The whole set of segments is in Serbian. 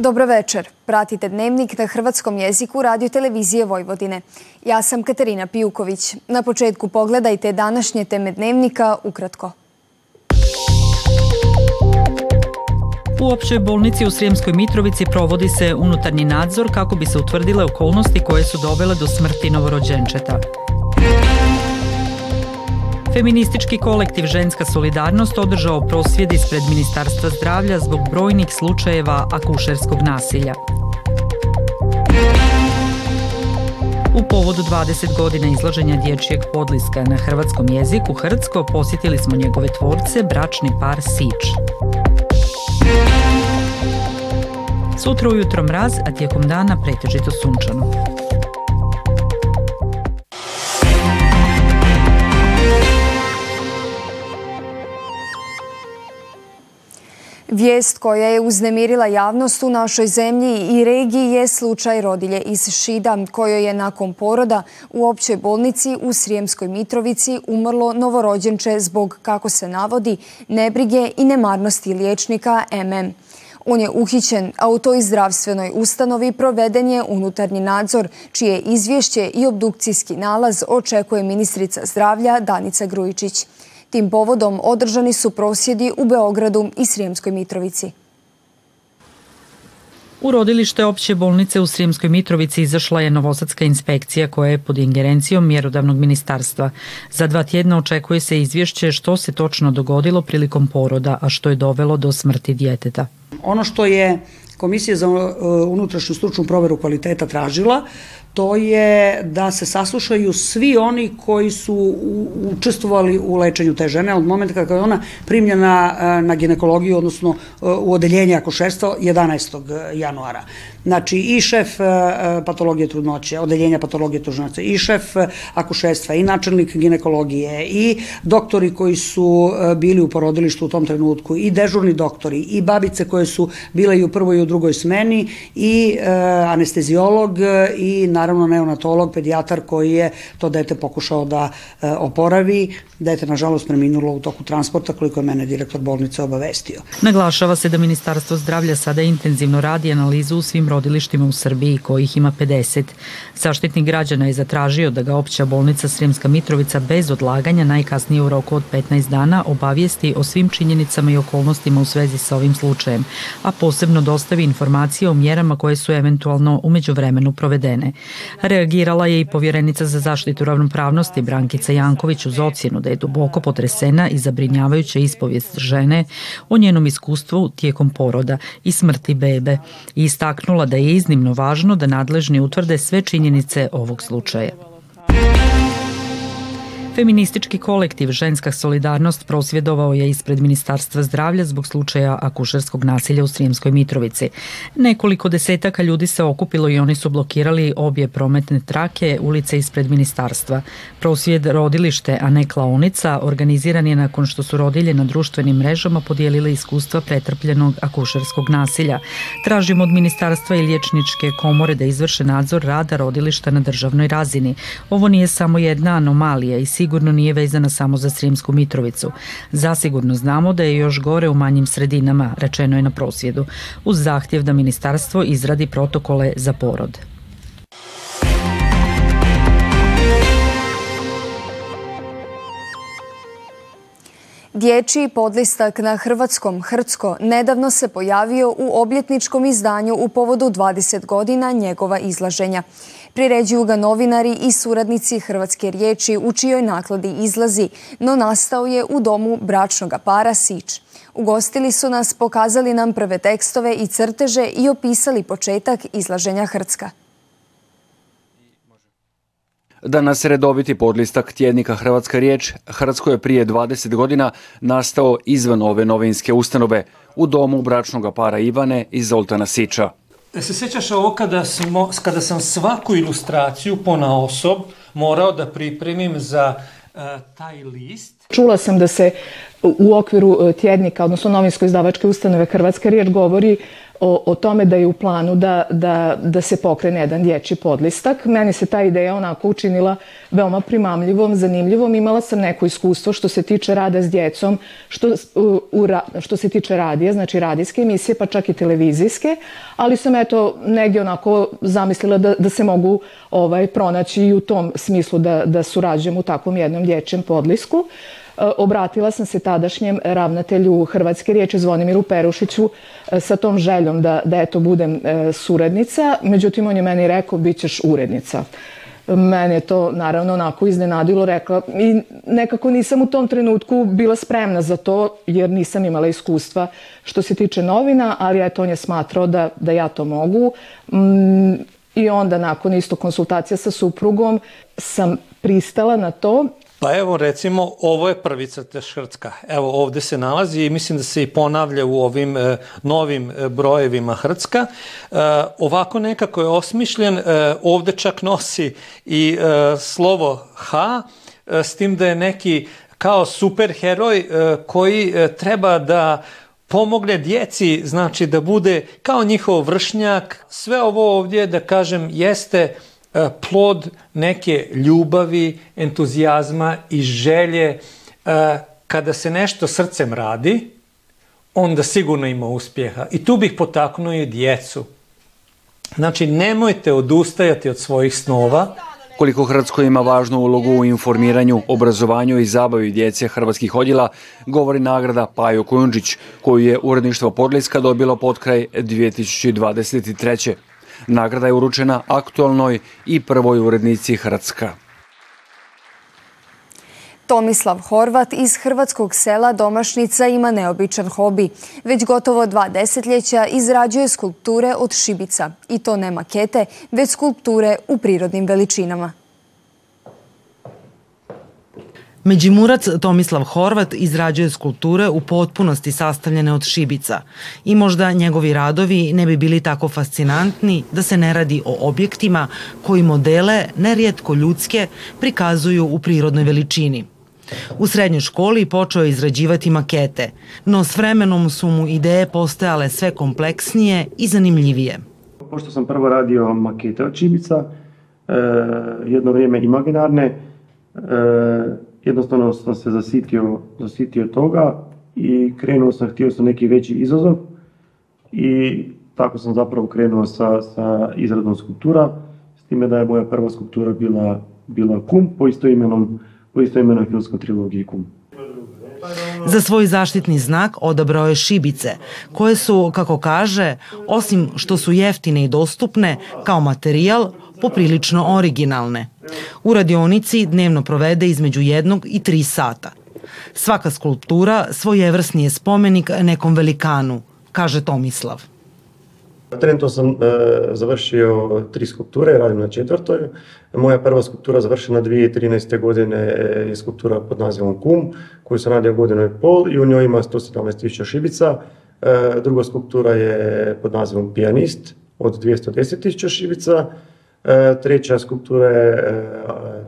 Dobro večer. Pratite dnevnik na hrvatskom jeziku radio televizije Vojvodine. Ja sam Katarina Pijuković. Na početku pogledajte današnje teme dnevnika ukratko. U općoj bolnici u Srijemskoj Mitrovici provodi se unutarnji nadzor kako bi se utvrdile okolnosti koje su dovele do smrti novorođenčeta. Feministički kolektiv Ženska solidarnost održao prosvjed ispred Ministarstva zdravlja zbog brojnih slučajeva akušerskog nasilja. U povodu 20 godina izlaženja dječjeg podliska na hrvatskom jeziku Hrvatsko posjetili smo njegove tvorce, bračni par Sić. Sutra ujutro mraz, a tijekom dana pretežito sunčano. Vijest koja je uznemirila javnost u našoj zemlji i regiji je slučaj rodilje iz Šida, kojoj je nakon poroda u općoj bolnici u Srijemskoj Mitrovici umrlo novorođenče zbog, kako se navodi, nebrige i nemarnosti liječnika MM. On je uhićen, a u toj zdravstvenoj ustanovi proveden je unutarnji nadzor, čije izvješće i obdukcijski nalaz očekuje ministrica zdravlja Danica Grujičić. Tim povodom održani su prosjedi u Beogradu i Srijemskoj Mitrovici. U rodilište opće bolnice u Srijemskoj Mitrovici izašla je Novosadska inspekcija koja je pod ingerencijom mjerodavnog ministarstva. Za dva tjedna očekuje se izvješće što se točno dogodilo prilikom poroda, a što je dovelo do smrti djeteta. Ono što je Komisija za uh, unutrašnju stručnu proveru kvaliteta tražila, to je da se saslušaju svi oni koji su učestvovali u lečenju te žene od momenta kada je ona primljena uh, na ginekologiju, odnosno uh, u odeljenje akošerstva 11. januara. Znači i šef e, e, patologije trudnoće, odeljenja patologije trudnoće, i šef e, akušestva, i načelnik ginekologije, i doktori koji su bili u porodilištu u tom trenutku, i dežurni doktori, i babice koje su bile i u prvoj i u drugoj smeni, i anestezijolog, i naravno neonatolog, pedijatar koji je to dete pokušao da oporavi. Dete, nažalost, preminulo u toku transporta, koliko je mene direktor bolnice obavestio. Naglašava se da Ministarstvo zdravlja sada intenzivno radi analizu u svim rodilištima u Srbiji, kojih ima 50. Zaštitnik građana je zatražio da ga opća bolnica Sremska Mitrovica bez odlaganja najkasnije u roku od 15 dana obavijesti o svim činjenicama i okolnostima u svezi sa ovim slučajem, a posebno dostavi informacije o mjerama koje su eventualno umeđu vremenu provedene. Reagirala je i povjerenica za zaštitu ravnopravnosti Brankica Janković uz ocjenu da je duboko potresena i zabrinjavajuća ispovijest žene o njenom iskustvu tijekom poroda i smrti bebe i istaknula da je iznimno važno da nadležni utvrde sve činjenice ovog slučaja. Feministički kolektiv Ženska solidarnost prosvjedovao je ispred Ministarstva zdravlja zbog slučaja akušerskog nasilja u Srijemskoj Mitrovici. Nekoliko desetaka ljudi se okupilo i oni su blokirali obje prometne trake ulice ispred ministarstva. Prosvjed rodilište, a ne klaonica, organiziran je nakon što su rodilje na društvenim mrežama podijelile iskustva pretrpljenog akušerskog nasilja. Tražimo od ministarstva i liječničke komore da izvrše nadzor rada rodilišta na državnoj razini. Ovo nije samo jedna anomalija i sigurno nije vezana samo za Srijemsku Mitrovicu. Zasigurno znamo da je još gore u manjim sredinama, rečeno je na prosvjedu, uz zahtjev da ministarstvo izradi protokole za porod. Dječji podlistak na hrvatskom Hrcko nedavno se pojavio u obljetničkom izdanju u povodu 20 godina njegova izlaženja. Priređuju ga novinari i suradnici Hrvatske riječi u čijoj nakladi izlazi, no nastao je u domu bračnog para Sić. Ugostili su nas, pokazali nam prve tekstove i crteže i opisali početak izlaženja Hrcka. Danas redoviti podlistak tjednika Hrvatska riječ Hrvatsko je prije 20 godina nastao izvan ove novinske ustanove u domu bračnog para Ivane i Zoltana Sića. Da se sjećaš ovo kada, smo, kada sam svaku ilustraciju pona osob morao da pripremim za uh, taj list? Čula sam da se u okviru e, tjednika, odnosno novinsko-izdavačke ustanove Hrvatska riječ govori o, o tome da je u planu da, da, da se pokrene jedan dječji podlistak. Meni se ta ideja onako učinila veoma primamljivom, zanimljivom. Imala sam neko iskustvo što se tiče rada s djecom, što, u, u, što se tiče radija, znači radijske emisije, pa čak i televizijske, ali sam eto negdje onako zamislila da, da se mogu ovaj, pronaći i u tom smislu da, da surađujem u takvom jednom dječjem podlisku. Obratila sam se tadašnjem ravnatelju Hrvatske riječi Zvonimiru Perušiću e, sa tom željom da, da eto budem e, suradnica, međutim on je meni rekao bit ćeš urednica. Mene je to naravno onako iznenadilo, rekla i nekako nisam u tom trenutku bila spremna za to jer nisam imala iskustva što se tiče novina, ali eto on je smatrao da, da ja to mogu. Mm, I onda nakon isto konsultacija sa suprugom sam pristala na to Pa evo recimo ovo je prvi crtež Hrcka. Evo ovde se nalazi i mislim da se i ponavlja u ovim e, novim e, brojevima Hrcka. E, ovako nekako je osmišljen, e, ovde čak nosi i e, slovo H, e, s tim da je neki kao superheroj e, koji e, treba da pomogne djeci, znači da bude kao njihov vršnjak. Sve ovo ovdje, da kažem, jeste plod neke ljubavi, entuzijazma i želje. E, kada se nešto srcem radi, onda sigurno ima uspjeha. I tu bih potaknuo i djecu. Znači, nemojte odustajati od svojih snova. Koliko Hrvatsko ima važnu ulogu u informiranju, obrazovanju i zabavi djece hrvatskih odjela, govori nagrada Pajo Kujundžić, koju je uredništvo Podliska dobilo pod kraj 2023. Nagrada je uručena aktualnoj i prvoj urednici Hrvatska. Tomislav Horvat iz hrvatskog sela Domašnica ima neobičan hobi. Već gotovo dva desetljeća izrađuje skulpture od šibica. I to ne makete, već skulpture u prirodnim veličinama. Međimurac Tomislav Horvat izrađuje skulpture u potpunosti sastavljene od šibica i možda njegovi radovi ne bi bili tako fascinantni da se ne radi o objektima koji modele, nerijetko ljudske, prikazuju u prirodnoj veličini. U srednjoj školi počeo je izrađivati makete, no s vremenom su mu ideje postajale sve kompleksnije i zanimljivije. Pošto sam prvo radio makete od šibica, e, jedno vrijeme imaginarne, e, jednostavno sam se zasitio, zasitio toga i krenuo sam, htio sam neki veći izazov i tako sam zapravo krenuo sa, sa izradom skulptura, s time da je moja prva skulptura bila, bila kum po istoimenom, po istoimenoj filmskoj trilogiji kum. Za svoj zaštitni znak odabrao je šibice, koje su, kako kaže, osim što su jeftine i dostupne, kao materijal, poprilično originalne. U radionici dnevno provede između jednog i tri sata. Svaka skulptura svojevrsni je spomenik nekom velikanu, kaže Tomislav. Trenutno sam e, završio tri skulpture, radim na četvrtoj. Moja prva skulptura završena 2013. godine je skulptura pod nazivom Kum, koju sam radio godinu i pol i u njoj ima 117.000 šibica. E, druga skulptura je pod nazivom Pijanist od 210.000 šibica. E, treća skulptura je e,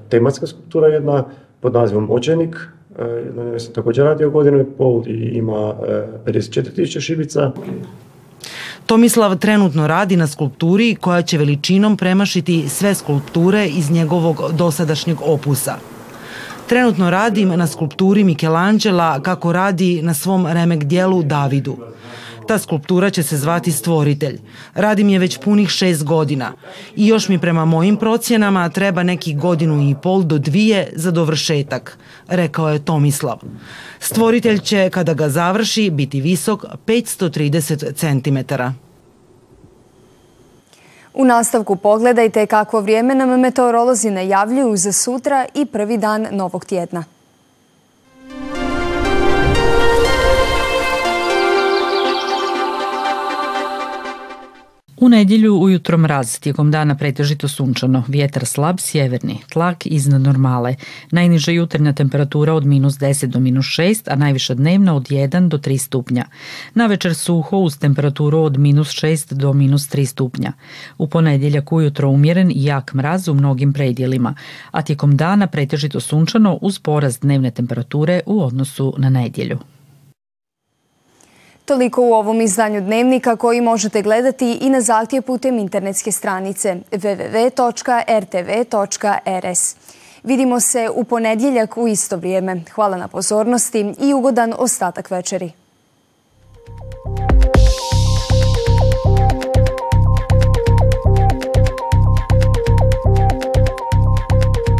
tematska skulptura jedna pod nazivom Očenik. E, na njoj sam također radio godinu i pol i ima 54.000 šibica. Tomislav trenutno radi na skulpturi koja će veličinom premašiti sve skulpture iz njegovog dosadašnjeg opusa. Trenutno radim na skulpturi Michelangela kako radi na svom remek dijelu Davidu. Ta skulptura će se zvati Stvoritelj. Radim je već punih šest godina i još mi prema mojim procjenama treba neki godinu i pol do dvije za dovršetak, rekao je Tomislav. Stvoritelj će, kada ga završi, biti visok 530 cm. U nastavku pogledajte kako vrijeme nam meteorolozi najavljuju za sutra i prvi dan novog tjedna. U nedjelju ujutro mraz, tijekom dana pretežito sunčano, vjetar slab sjeverni, tlak iznad normale, najniža jutarnja temperatura od minus 10 do minus 6, a najviša dnevna od 1 do 3 stupnja. Na večer suho uz temperaturu od minus 6 do minus 3 stupnja. U ponedjeljak ujutro umjeren i jak mraz u mnogim predjelima, a tijekom dana pretežito sunčano uz porast dnevne temperature u odnosu na nedjelju. Toliko u ovom izdanju Dnevnika koji možete gledati i na zahtjev putem internetske stranice www.rtv.rs. Vidimo se u ponedjeljak u isto vrijeme. Hvala na pozornosti i ugodan ostatak večeri.